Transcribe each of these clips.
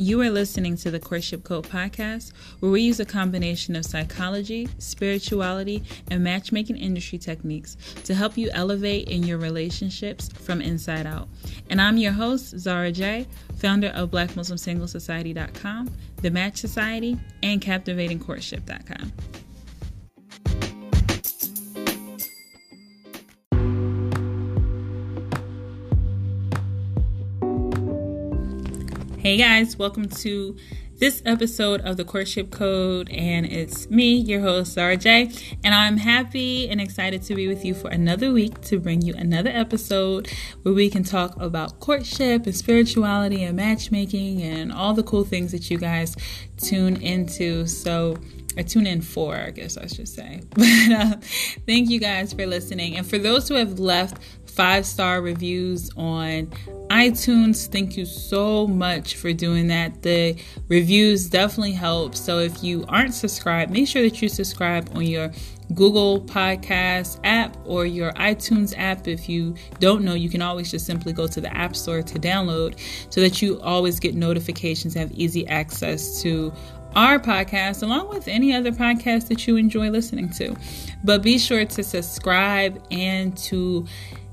You are listening to the Courtship Code podcast, where we use a combination of psychology, spirituality, and matchmaking industry techniques to help you elevate in your relationships from inside out. And I'm your host, Zara J, founder of BlackMuslimSingleSociety.com, The Match Society, and CaptivatingCourtship.com. Hey guys, welcome to this episode of the Courtship Code, and it's me, your host, Zara J. And I'm happy and excited to be with you for another week to bring you another episode where we can talk about courtship and spirituality and matchmaking and all the cool things that you guys tune into. So, or tune in for, I guess I should say. But uh, thank you guys for listening. And for those who have left five star reviews on iTunes. Thank you so much for doing that. The reviews definitely help. So if you aren't subscribed, make sure that you subscribe on your Google Podcast app or your iTunes app. If you don't know, you can always just simply go to the App Store to download so that you always get notifications, and have easy access to our podcast, along with any other podcast that you enjoy listening to. But be sure to subscribe and to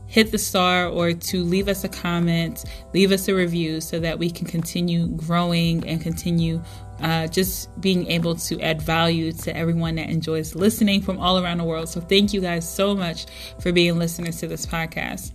hit the star or to leave us a comment, leave us a review so that we can continue growing and continue uh, just being able to add value to everyone that enjoys listening from all around the world. So, thank you guys so much for being listeners to this podcast.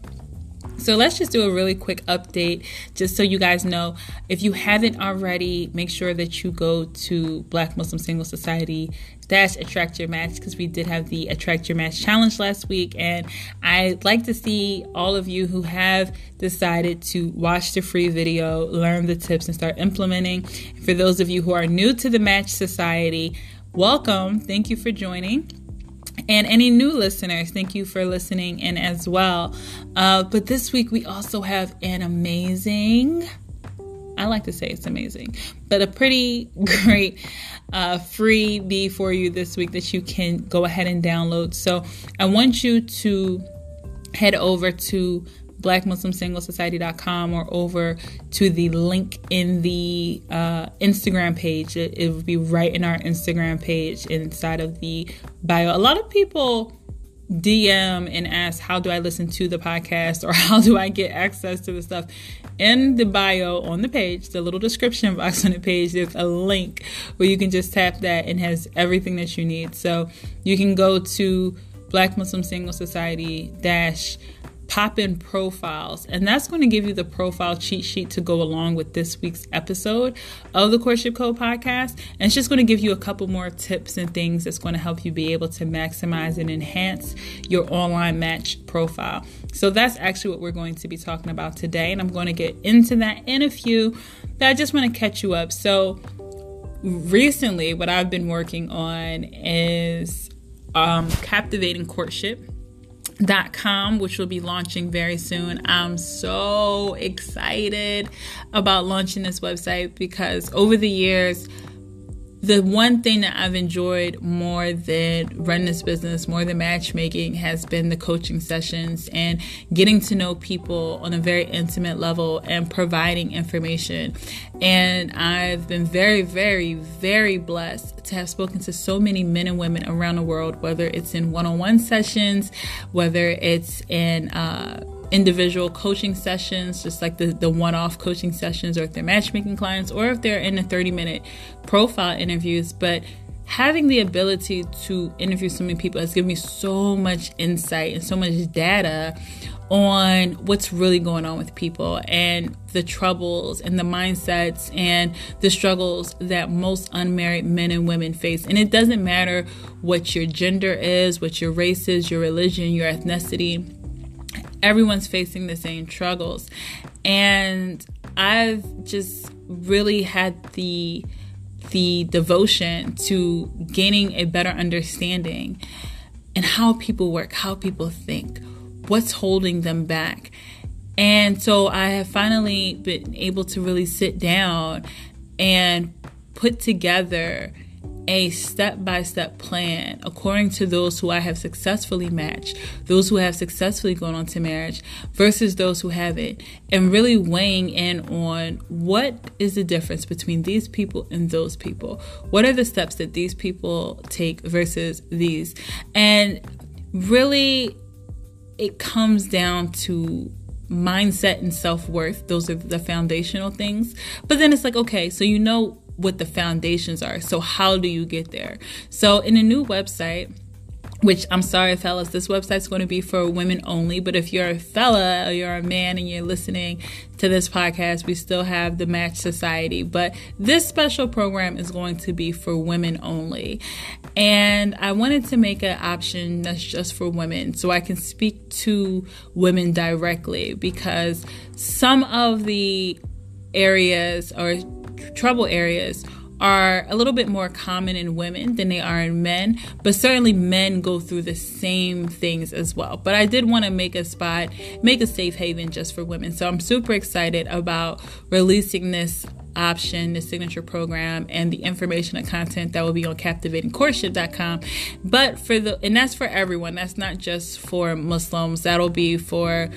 So let's just do a really quick update just so you guys know. If you haven't already, make sure that you go to Black Muslim Single Society. Dash attract your match because we did have the attract your match challenge last week and i'd like to see all of you who have decided to watch the free video learn the tips and start implementing. For those of you who are new to the match society welcome. Thank you for joining and any new listeners, thank you for listening in as well. Uh, but this week we also have an amazing, I like to say it's amazing, but a pretty great uh, freebie for you this week that you can go ahead and download. So I want you to head over to blackmuslimsinglesociety.com or over to the link in the uh, Instagram page. It, it will be right in our Instagram page inside of the bio. A lot of people DM and ask, How do I listen to the podcast or how do I get access to the stuff? In the bio on the page, the little description box on the page, there's a link where you can just tap that and has everything that you need. So you can go to Black Muslim Single Society dash poppin profiles. And that's going to give you the profile cheat sheet to go along with this week's episode of the Courtship Code podcast. And it's just going to give you a couple more tips and things that's going to help you be able to maximize and enhance your online match profile. So that's actually what we're going to be talking about today. And I'm going to get into that in a few, but I just want to catch you up. So recently, what I've been working on is um, captivating courtship com which will be launching very soon. I'm so excited about launching this website because over the years the one thing that I've enjoyed more than running this business, more than matchmaking, has been the coaching sessions and getting to know people on a very intimate level and providing information. And I've been very, very, very blessed to have spoken to so many men and women around the world, whether it's in one on one sessions, whether it's in, uh, individual coaching sessions, just like the, the one off coaching sessions, or if they're matchmaking clients, or if they're in the 30 minute profile interviews. But having the ability to interview so many people has given me so much insight and so much data on what's really going on with people and the troubles and the mindsets and the struggles that most unmarried men and women face. And it doesn't matter what your gender is, what your race is, your religion, your ethnicity everyone's facing the same struggles. And I've just really had the the devotion to gaining a better understanding and how people work, how people think, what's holding them back. And so I have finally been able to really sit down and put together a step by step plan according to those who I have successfully matched, those who have successfully gone on to marriage versus those who haven't, and really weighing in on what is the difference between these people and those people. What are the steps that these people take versus these? And really, it comes down to mindset and self worth. Those are the foundational things. But then it's like, okay, so you know what the foundations are. So, how do you get there? So, in a new website, which I'm sorry, fellas, this website's going to be for women only. But if you're a fella or you're a man and you're listening to this podcast, we still have the Match Society. But this special program is going to be for women only. And I wanted to make an option that's just for women so I can speak to women directly because some of the areas or trouble areas are a little bit more common in women than they are in men, but certainly men go through the same things as well. But I did want to make a spot, make a safe haven just for women. So I'm super excited about releasing this option, the signature program, and the information and content that will be on captivatingcourtship.com. But for the, and that's for everyone, that's not just for Muslims, that'll be for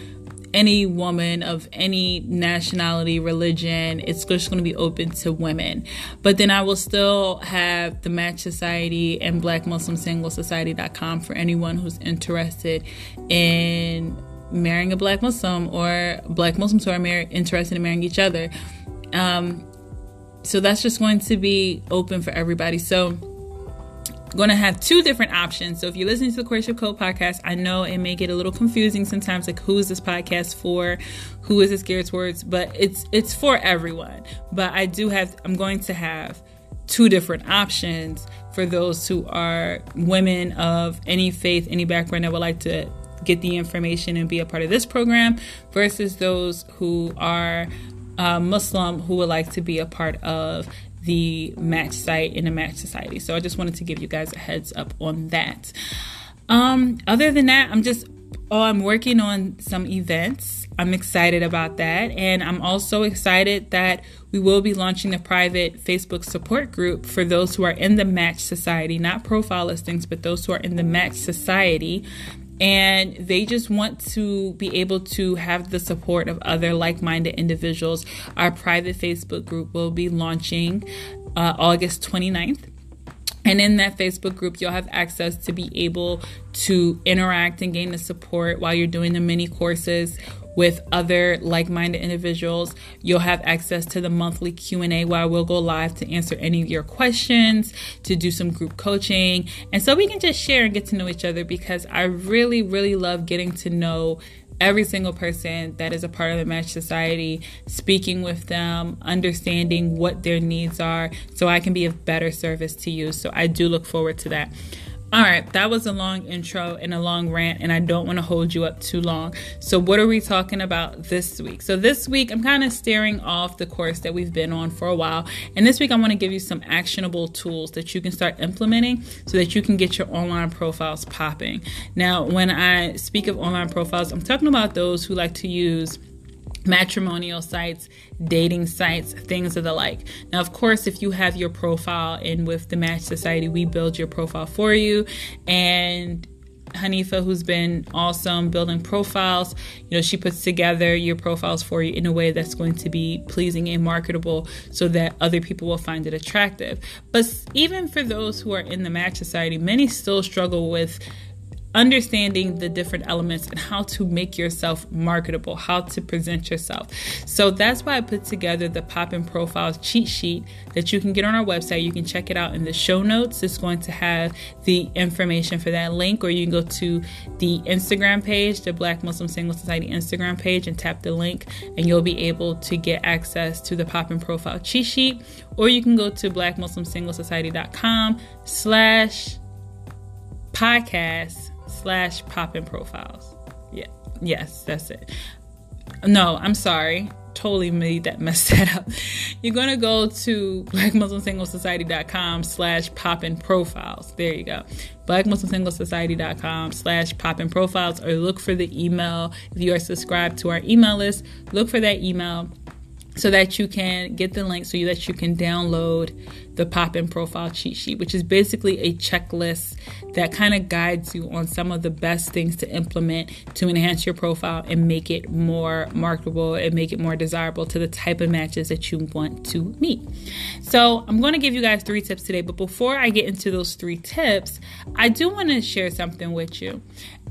any woman of any nationality, religion. It's just going to be open to women. But then I will still have the Match Society and Black Muslim Single Society.com for anyone who's interested in marrying a Black Muslim or Black Muslims who are mar- interested in marrying each other. Um, so that's just going to be open for everybody. So going to have two different options. So if you're listening to the Courtship Code podcast, I know it may get a little confusing sometimes like who is this podcast for? Who is this geared towards? But it's it's for everyone. But I do have I'm going to have two different options for those who are women of any faith, any background that would like to get the information and be a part of this program versus those who are uh, Muslim who would like to be a part of the match site in the match society. So I just wanted to give you guys a heads up on that. Um, other than that, I'm just oh, I'm working on some events. I'm excited about that. And I'm also excited that we will be launching a private Facebook support group for those who are in the Match Society, not profile listings, but those who are in the Match Society and they just want to be able to have the support of other like minded individuals. Our private Facebook group will be launching uh, August 29th. And in that Facebook group, you'll have access to be able to interact and gain the support while you're doing the mini courses with other like-minded individuals. You'll have access to the monthly Q&A where we'll go live to answer any of your questions, to do some group coaching, and so we can just share and get to know each other because I really really love getting to know every single person that is a part of the Match Society, speaking with them, understanding what their needs are, so I can be of better service to you. So I do look forward to that. All right, that was a long intro and a long rant, and I don't want to hold you up too long. So, what are we talking about this week? So, this week I'm kind of staring off the course that we've been on for a while, and this week I want to give you some actionable tools that you can start implementing so that you can get your online profiles popping. Now, when I speak of online profiles, I'm talking about those who like to use matrimonial sites, dating sites, things of the like. Now, of course, if you have your profile and with the Match Society, we build your profile for you. And Hanifa, who's been awesome building profiles, you know, she puts together your profiles for you in a way that's going to be pleasing and marketable so that other people will find it attractive. But even for those who are in the Match Society, many still struggle with understanding the different elements and how to make yourself marketable, how to present yourself. So that's why I put together the Pop Poppin Profiles cheat sheet that you can get on our website. You can check it out in the show notes. It's going to have the information for that link, or you can go to the Instagram page, the Black Muslim Single Society Instagram page, and tap the link, and you'll be able to get access to the Pop Poppin Profile cheat sheet. Or you can go to blackmuslimsinglesociety.com slash podcast slash poppin profiles. Yeah. Yes, that's it. No, I'm sorry. Totally made that mess that up. You're gonna go to blackmuslimsinglesociety.com slash poppin profiles. There you go. blackmuslimsinglesociety.com slash poppin profiles or look for the email. If you are subscribed to our email list, look for that email so that you can get the link so that you can download the poppin profile cheat sheet, which is basically a checklist that kind of guides you on some of the best things to implement to enhance your profile and make it more marketable and make it more desirable to the type of matches that you want to meet. So, I'm going to give you guys three tips today, but before I get into those three tips, I do want to share something with you.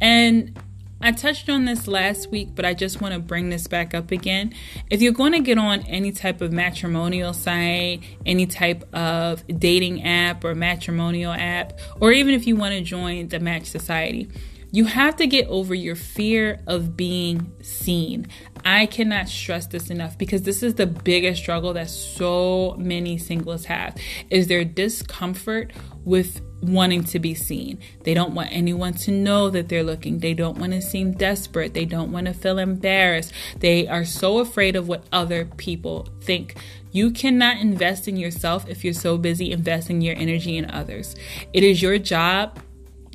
And I touched on this last week, but I just want to bring this back up again. If you're going to get on any type of matrimonial site, any type of dating app or matrimonial app, or even if you want to join the Match Society, you have to get over your fear of being seen. I cannot stress this enough because this is the biggest struggle that so many singles have is their discomfort with wanting to be seen. They don't want anyone to know that they're looking. They don't want to seem desperate. They don't want to feel embarrassed. They are so afraid of what other people think. You cannot invest in yourself if you're so busy investing your energy in others. It is your job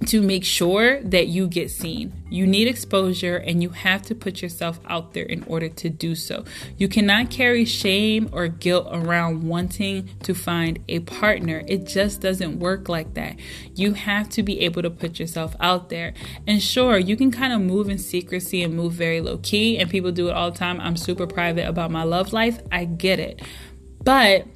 to make sure that you get seen. You need exposure and you have to put yourself out there in order to do so. You cannot carry shame or guilt around wanting to find a partner. It just doesn't work like that. You have to be able to put yourself out there. And sure, you can kind of move in secrecy and move very low key, and people do it all the time. I'm super private about my love life. I get it. But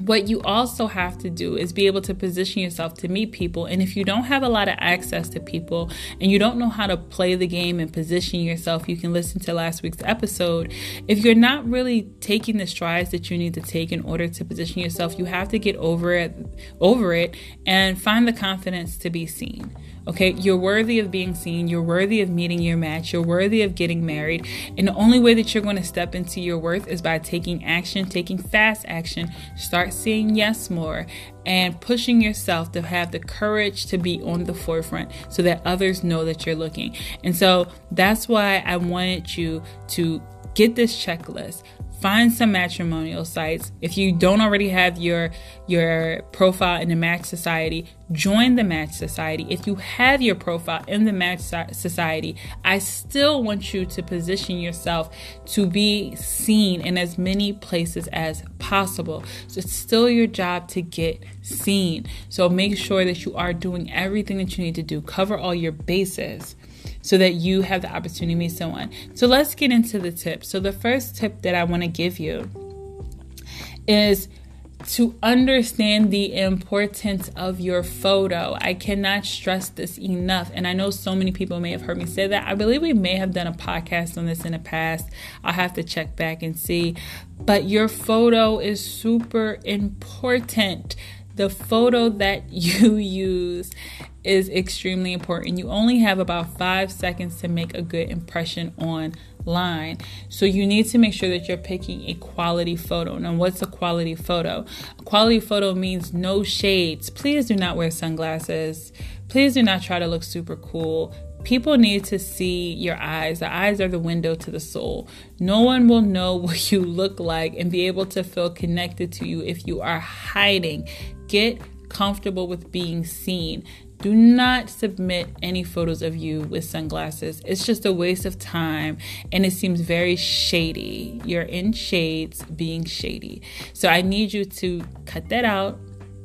what you also have to do is be able to position yourself to meet people. And if you don't have a lot of access to people and you don't know how to play the game and position yourself, you can listen to last week's episode. If you're not really taking the strides that you need to take in order to position yourself, you have to get over it, over it and find the confidence to be seen. Okay, you're worthy of being seen, you're worthy of meeting your match, you're worthy of getting married. And the only way that you're going to step into your worth is by taking action, taking fast action. Start saying yes more and pushing yourself to have the courage to be on the forefront so that others know that you're looking. And so that's why I wanted you to get this checklist find some matrimonial sites. If you don't already have your your profile in the match society join the match society. If you have your profile in the match society i still want you to position yourself to be seen in as many places as possible. So it's still your job to get seen. So make sure that you are doing everything that you need to do. Cover all your bases so that you have the opportunity to meet someone. So let's get into the tips. So the first tip that I want to give you is to understand the importance of your photo. I cannot stress this enough. And I know so many people may have heard me say that. I believe we may have done a podcast on this in the past. I'll have to check back and see. But your photo is super important. The photo that you use is extremely important. You only have about five seconds to make a good impression online. So you need to make sure that you're picking a quality photo. Now, what's a quality photo? A quality photo means no shades. Please do not wear sunglasses. Please do not try to look super cool. People need to see your eyes. The eyes are the window to the soul. No one will know what you look like and be able to feel connected to you if you are hiding. Get comfortable with being seen. Do not submit any photos of you with sunglasses. It's just a waste of time and it seems very shady. You're in shades being shady. So I need you to cut that out.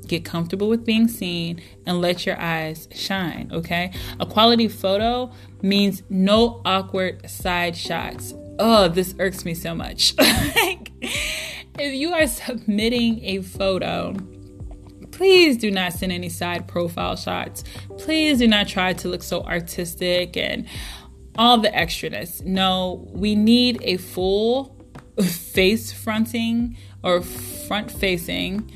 Get comfortable with being seen and let your eyes shine, okay? A quality photo means no awkward side shots. Oh, this irks me so much. like, if you are submitting a photo, please do not send any side profile shots. Please do not try to look so artistic and all the extraness. No, we need a full face fronting or front facing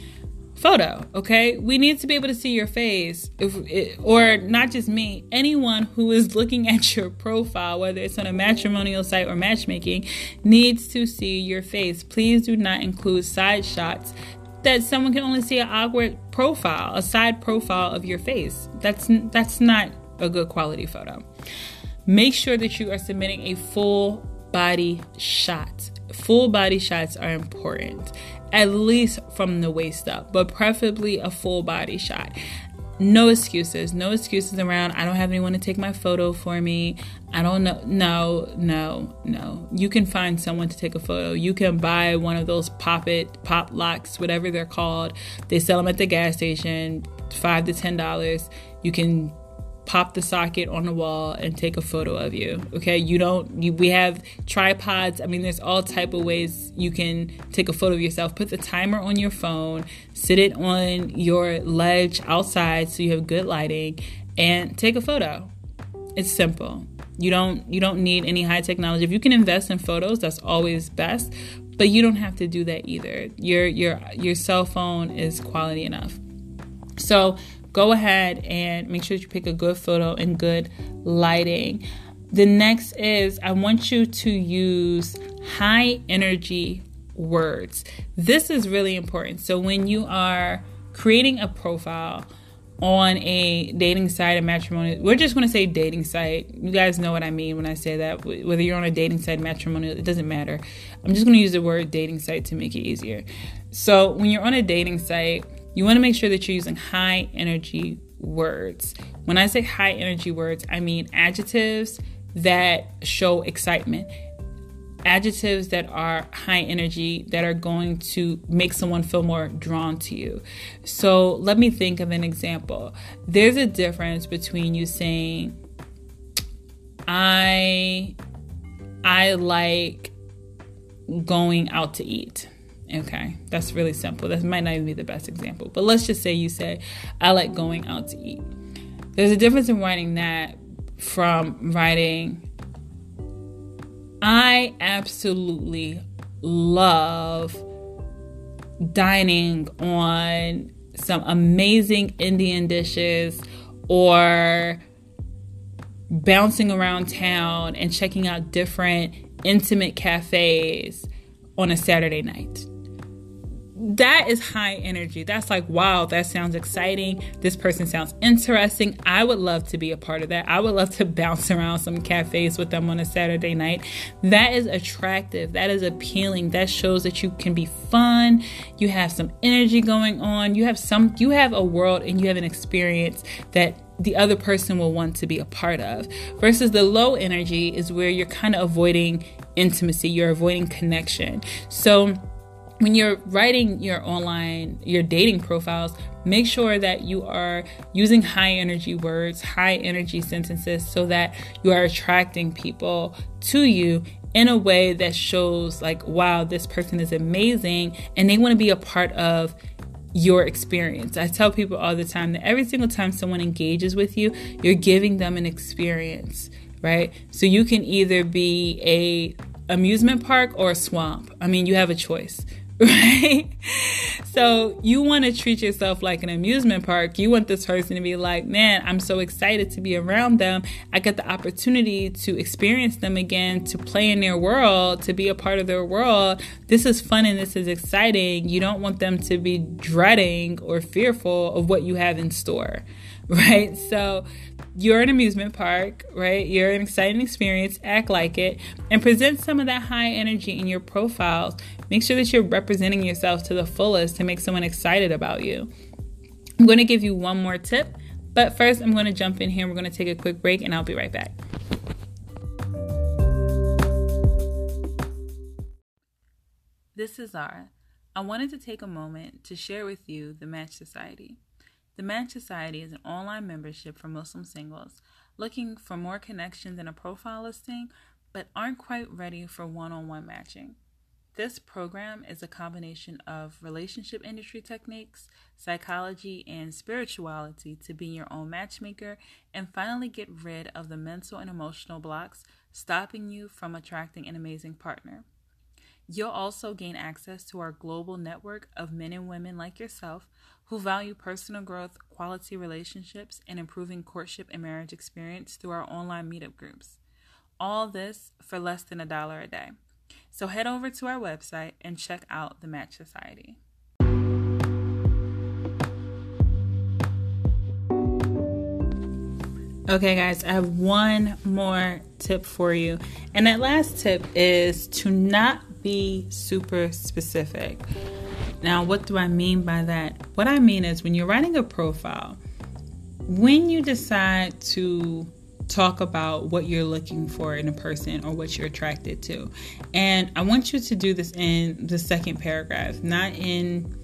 photo okay we need to be able to see your face if it, or not just me anyone who is looking at your profile whether it's on a matrimonial site or matchmaking needs to see your face please do not include side shots that someone can only see an awkward profile, a side profile of your face. That's that's not a good quality photo. Make sure that you are submitting a full body shot. Full body shots are important, at least from the waist up, but preferably a full body shot. No excuses no excuses around i don't have anyone to take my photo for me. I don't know no no no. You can find someone to take a photo. You can buy one of those pop it pop locks whatever they're called. They sell them at the gas station five to ten dollars. You can pop the socket on the wall and take a photo of you okay? You don't you, we have tripods. I mean there's all type of ways you can take a photo of yourself. Put the timer on your phone sit it on your ledge outside so you have good lighting and take a photo. It's simple. You don't you don't need any high technology. If you can invest in photos that's always best but you don't have to do that either. Your your your cell phone is quality enough. So go ahead and make sure that you pick a good photo and good lighting. The next is I want you to use high energy words. This is really important. So when you are creating a profile on a dating site, a matrimonial, we're just going to say dating site. You guys know what I mean when I say that. Whether you're on a dating site, matrimonial, it doesn't matter. I'm just going to use the word dating site to make it easier. So when you're on a dating site, you want to make sure that you're using high energy words. When I say high energy words, I mean adjectives that show excitement, adjectives that are high energy that are going to make someone feel more drawn to you. So let me think of an example. There's a difference between you saying, I I like going out to eat Okay, that's really simple. That might not even be the best example, but let's just say you say, I like going out to eat. There's a difference in writing that from writing, I absolutely love dining on some amazing Indian dishes or bouncing around town and checking out different intimate cafes on a Saturday night that is high energy. That's like, wow, that sounds exciting. This person sounds interesting. I would love to be a part of that. I would love to bounce around some cafes with them on a Saturday night. That is attractive. That is appealing. That shows that you can be fun. You have some energy going on. You have some you have a world and you have an experience that the other person will want to be a part of. Versus the low energy is where you're kind of avoiding intimacy, you're avoiding connection. So when you're writing your online your dating profiles make sure that you are using high energy words high energy sentences so that you are attracting people to you in a way that shows like wow this person is amazing and they want to be a part of your experience. I tell people all the time that every single time someone engages with you, you're giving them an experience, right? So you can either be a amusement park or a swamp. I mean, you have a choice, right? So you want to treat yourself like an amusement park. You want this person to be like, man, I'm so excited to be around them. I get the opportunity to experience them again, to play in their world, to be a part of their world. This is fun and this is exciting. You don't want them to be dreading or fearful of what you have in store, right? So you're an amusement park, right? You're an exciting experience, act like it, and present some of that high energy in your profiles. Make sure that you're representing yourself to the fullest to make someone excited about you. I'm going to give you one more tip, but first I'm going to jump in here. We're going to take a quick break, and I'll be right back. This is Zara. I wanted to take a moment to share with you the Match Society. The Match Society is an online membership for Muslim singles looking for more connections in a profile listing but aren't quite ready for one on one matching. This program is a combination of relationship industry techniques, psychology, and spirituality to be your own matchmaker and finally get rid of the mental and emotional blocks stopping you from attracting an amazing partner. You'll also gain access to our global network of men and women like yourself who value personal growth, quality relationships, and improving courtship and marriage experience through our online meetup groups. All this for less than a dollar a day. So head over to our website and check out the Match Society. Okay, guys, I have one more tip for you. And that last tip is to not be super specific. Now, what do I mean by that? What I mean is when you're writing a profile, when you decide to talk about what you're looking for in a person or what you're attracted to. And I want you to do this in the second paragraph, not in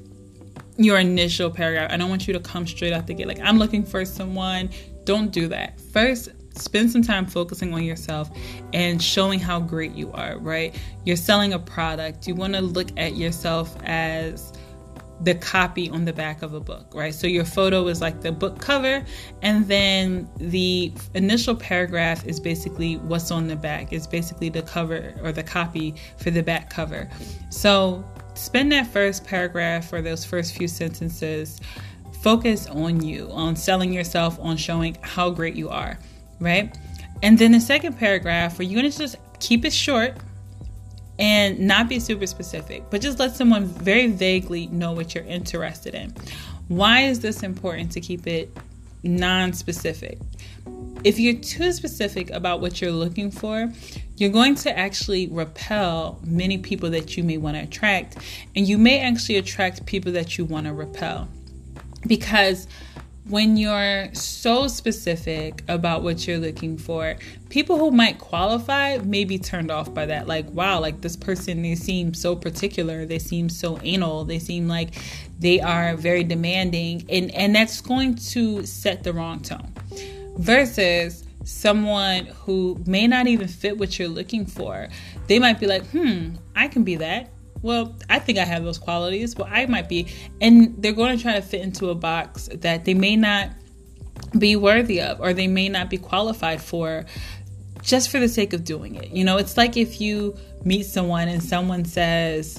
your initial paragraph. I don't want you to come straight out the gate like, I'm looking for someone. Don't do that. First, spend some time focusing on yourself and showing how great you are, right? You're selling a product. You want to look at yourself as the copy on the back of a book, right? So your photo is like the book cover, and then the initial paragraph is basically what's on the back. It's basically the cover or the copy for the back cover. So spend that first paragraph or those first few sentences focus on you, on selling yourself, on showing how great you are, right? And then the second paragraph, where you're gonna just keep it short and not be super specific, but just let someone very vaguely know what you're interested in. Why is this important to keep it non specific? If you're too specific about what you're looking for, you're going to actually repel many people that you may want to attract, and you may actually attract people that you want to repel. Because when you're so specific about what you're looking for, people who might qualify may be turned off by that. Like, wow, like this person, they seem so particular, they seem so anal, they seem like they are very demanding, and, and that's going to set the wrong tone. Versus someone who may not even fit what you're looking for, they might be like, hmm, I can be that well, I think I have those qualities, but I might be. And they're going to try to fit into a box that they may not be worthy of or they may not be qualified for just for the sake of doing it. You know, it's like if you meet someone and someone says,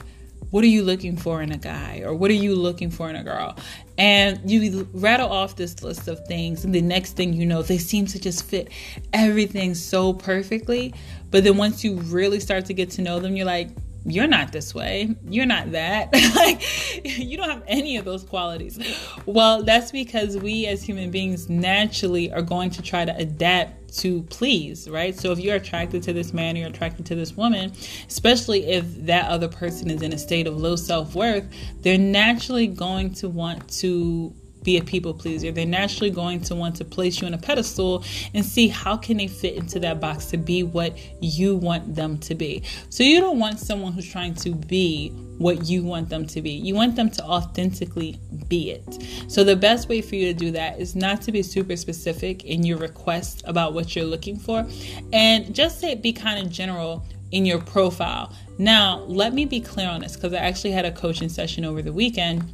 What are you looking for in a guy? Or what are you looking for in a girl? And you rattle off this list of things, and the next thing you know, they seem to just fit everything so perfectly. But then once you really start to get to know them, you're like, you're not this way. You're not that. like, you don't have any of those qualities. Well, that's because we as human beings naturally are going to try to adapt to please, right? So if you're attracted to this man or you're attracted to this woman, especially if that other person is in a state of low self worth, they're naturally going to want to be a people pleaser. They're naturally going to want to place you on a pedestal and see how can they fit into that box to be what you want them to be. So you don't want someone who's trying to be what you want them to be. You want them to authentically be it. So the best way for you to do that is not to be super specific in your request about what you're looking for and just say be kind of general in your profile. Now, let me be clear on this because I actually had a coaching session over the weekend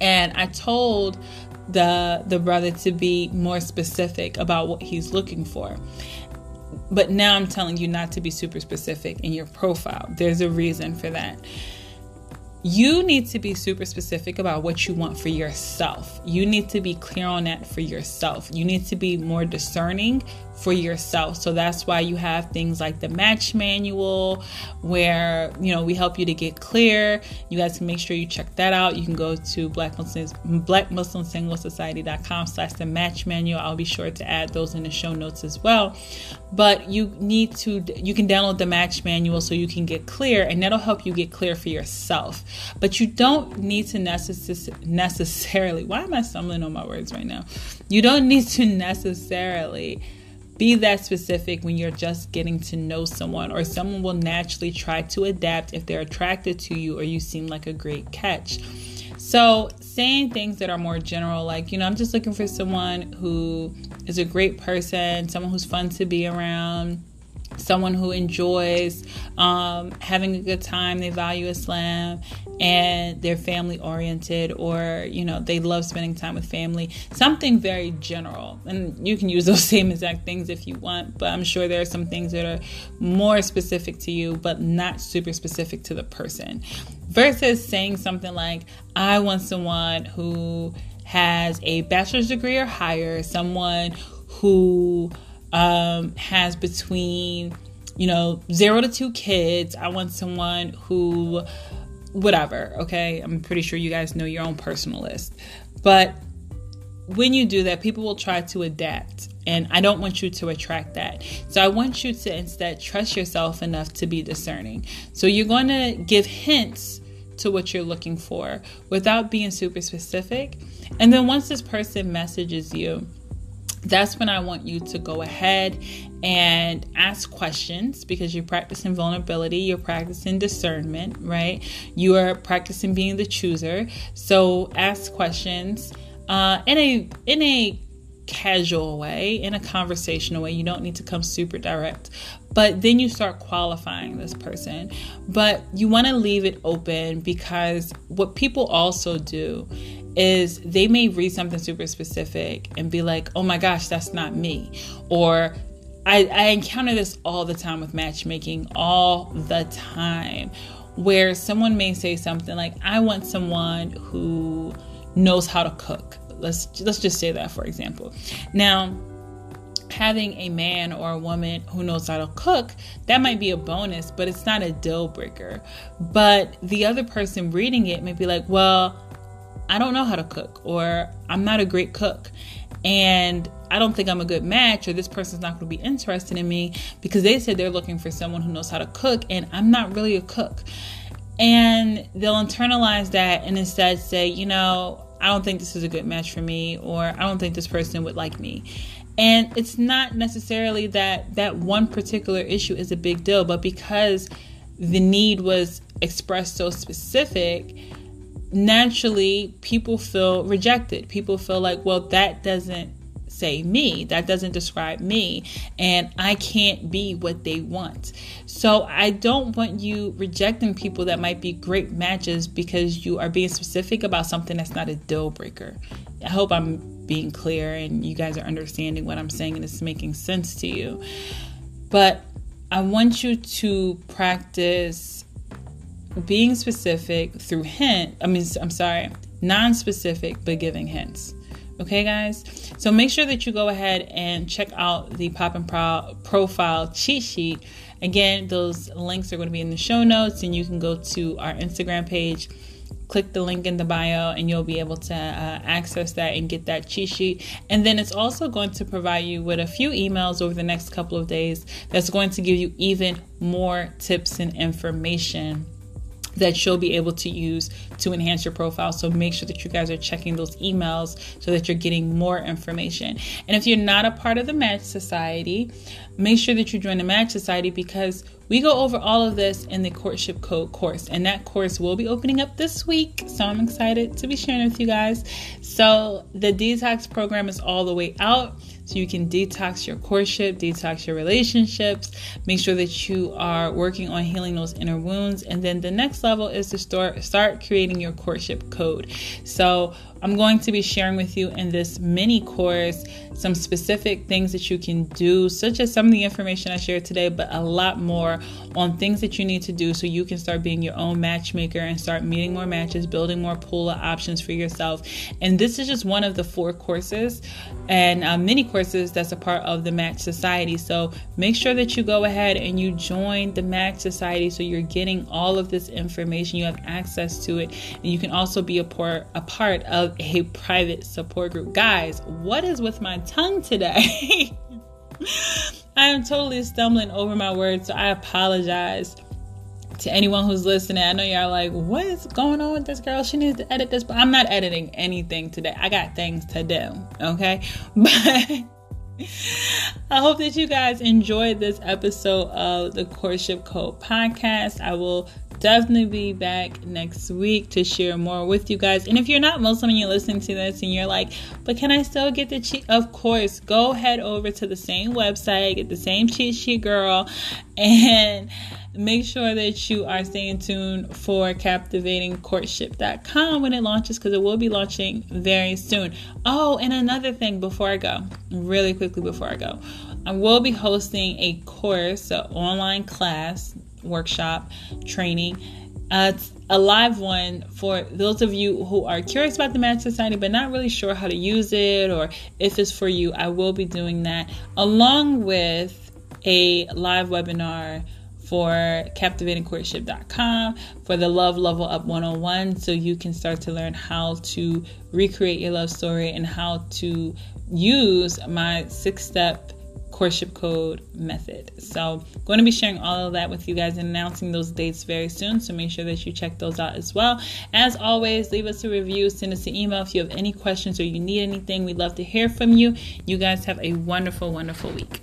and I told the the brother to be more specific about what he's looking for. But now I'm telling you not to be super specific in your profile. There's a reason for that. You need to be super specific about what you want for yourself. You need to be clear on that for yourself. You need to be more discerning for yourself. So that's why you have things like the match manual where, you know, we help you to get clear. You guys can make sure you check that out. You can go to Black Muslims Black Muslim Single Society.com slash the match manual. I'll be sure to add those in the show notes as well. But you need to you can download the match manual so you can get clear and that'll help you get clear for yourself. But you don't need to necess- necessarily why am I stumbling on my words right now? You don't need to necessarily be that specific when you're just getting to know someone, or someone will naturally try to adapt if they're attracted to you or you seem like a great catch. So, saying things that are more general, like, you know, I'm just looking for someone who is a great person, someone who's fun to be around, someone who enjoys um, having a good time, they value Islam, and they're family oriented, or you know, they love spending time with family. Something very general, and you can use those same exact things if you want, but I'm sure there are some things that are more specific to you, but not super specific to the person. Versus saying something like, I want someone who has a bachelor's degree or higher, someone who um, has between, you know, zero to two kids. I want someone who, whatever, okay? I'm pretty sure you guys know your own personal list. But when you do that, people will try to adapt. And I don't want you to attract that. So I want you to instead trust yourself enough to be discerning. So you're going to give hints to what you're looking for without being super specific. And then once this person messages you, that's when I want you to go ahead and ask questions because you're practicing vulnerability, you're practicing discernment, right? You are practicing being the chooser. So ask questions uh, in a in a casual way, in a conversational way. You don't need to come super direct. But then you start qualifying this person. But you want to leave it open because what people also do is they may read something super specific and be like, oh my gosh, that's not me. Or I, I encounter this all the time with matchmaking, all the time, where someone may say something like, I want someone who knows how to cook. Let's let's just say that for example. Now, having a man or a woman who knows how to cook, that might be a bonus, but it's not a deal breaker. But the other person reading it may be like, well, I don't know how to cook, or I'm not a great cook, and I don't think I'm a good match, or this person's not going to be interested in me because they said they're looking for someone who knows how to cook, and I'm not really a cook. And they'll internalize that and instead say, you know, I don't think this is a good match for me, or I don't think this person would like me. And it's not necessarily that that one particular issue is a big deal, but because the need was expressed so specific, naturally people feel rejected. People feel like, well, that doesn't say me, that doesn't describe me, and I can't be what they want. So I don't want you rejecting people that might be great matches because you are being specific about something that's not a deal breaker. I hope I'm being clear and you guys are understanding what I'm saying and it's making sense to you. But I want you to practice being specific through hint, I mean, I'm sorry, non specific, but giving hints. Okay, guys? So make sure that you go ahead and check out the Pop and Pro- Profile cheat sheet. Again, those links are going to be in the show notes, and you can go to our Instagram page click the link in the bio and you'll be able to uh, access that and get that cheat sheet. And then it's also going to provide you with a few emails over the next couple of days that's going to give you even more tips and information that you'll be able to use to enhance your profile. So make sure that you guys are checking those emails so that you're getting more information. And if you're not a part of the Match Society, make sure that you join the Match Society because we go over all of this in the Courtship Code course, and that course will be opening up this week. So I'm excited to be sharing with you guys. So the detox program is all the way out. So you can detox your courtship, detox your relationships, make sure that you are working on healing those inner wounds. And then the next level is to start start creating your courtship code. So I'm going to be sharing with you in this mini course some specific things that you can do, such as some of the information I shared today, but a lot more on things that you need to do so you can start being your own matchmaker and start meeting more matches, building more pool of options for yourself. And this is just one of the four courses and uh, mini courses that's a part of the Match Society. So make sure that you go ahead and you join the Match Society so you're getting all of this information, you have access to it, and you can also be a part, a part of a private support group. Guys, what is with my tongue today? I am totally stumbling over my words, so I apologize to anyone who's listening. I know y'all like, what is going on with this girl? She needs to edit this, but I'm not editing anything today. I got things to do, okay? But I hope that you guys enjoyed this episode of the Courtship Code podcast. I will definitely be back next week to share more with you guys. And if you're not Muslim and you're listening to this and you're like, but can I still get the cheat? Of course, go head over to the same website, get the same cheat sheet, girl, and make sure that you are staying tuned for captivatingcourtship.com when it launches because it will be launching very soon. Oh, and another thing before I go, really quickly before I go, I will be hosting a course, an online class, workshop, training. Uh, a live one for those of you who are curious about the Match Society but not really sure how to use it or if it's for you. I will be doing that along with a live webinar for captivatingcourtship.com for the Love Level Up 101 so you can start to learn how to recreate your love story and how to use my six step courtship code method. So, I'm going to be sharing all of that with you guys and announcing those dates very soon. So, make sure that you check those out as well. As always, leave us a review, send us an email if you have any questions or you need anything. We'd love to hear from you. You guys have a wonderful, wonderful week.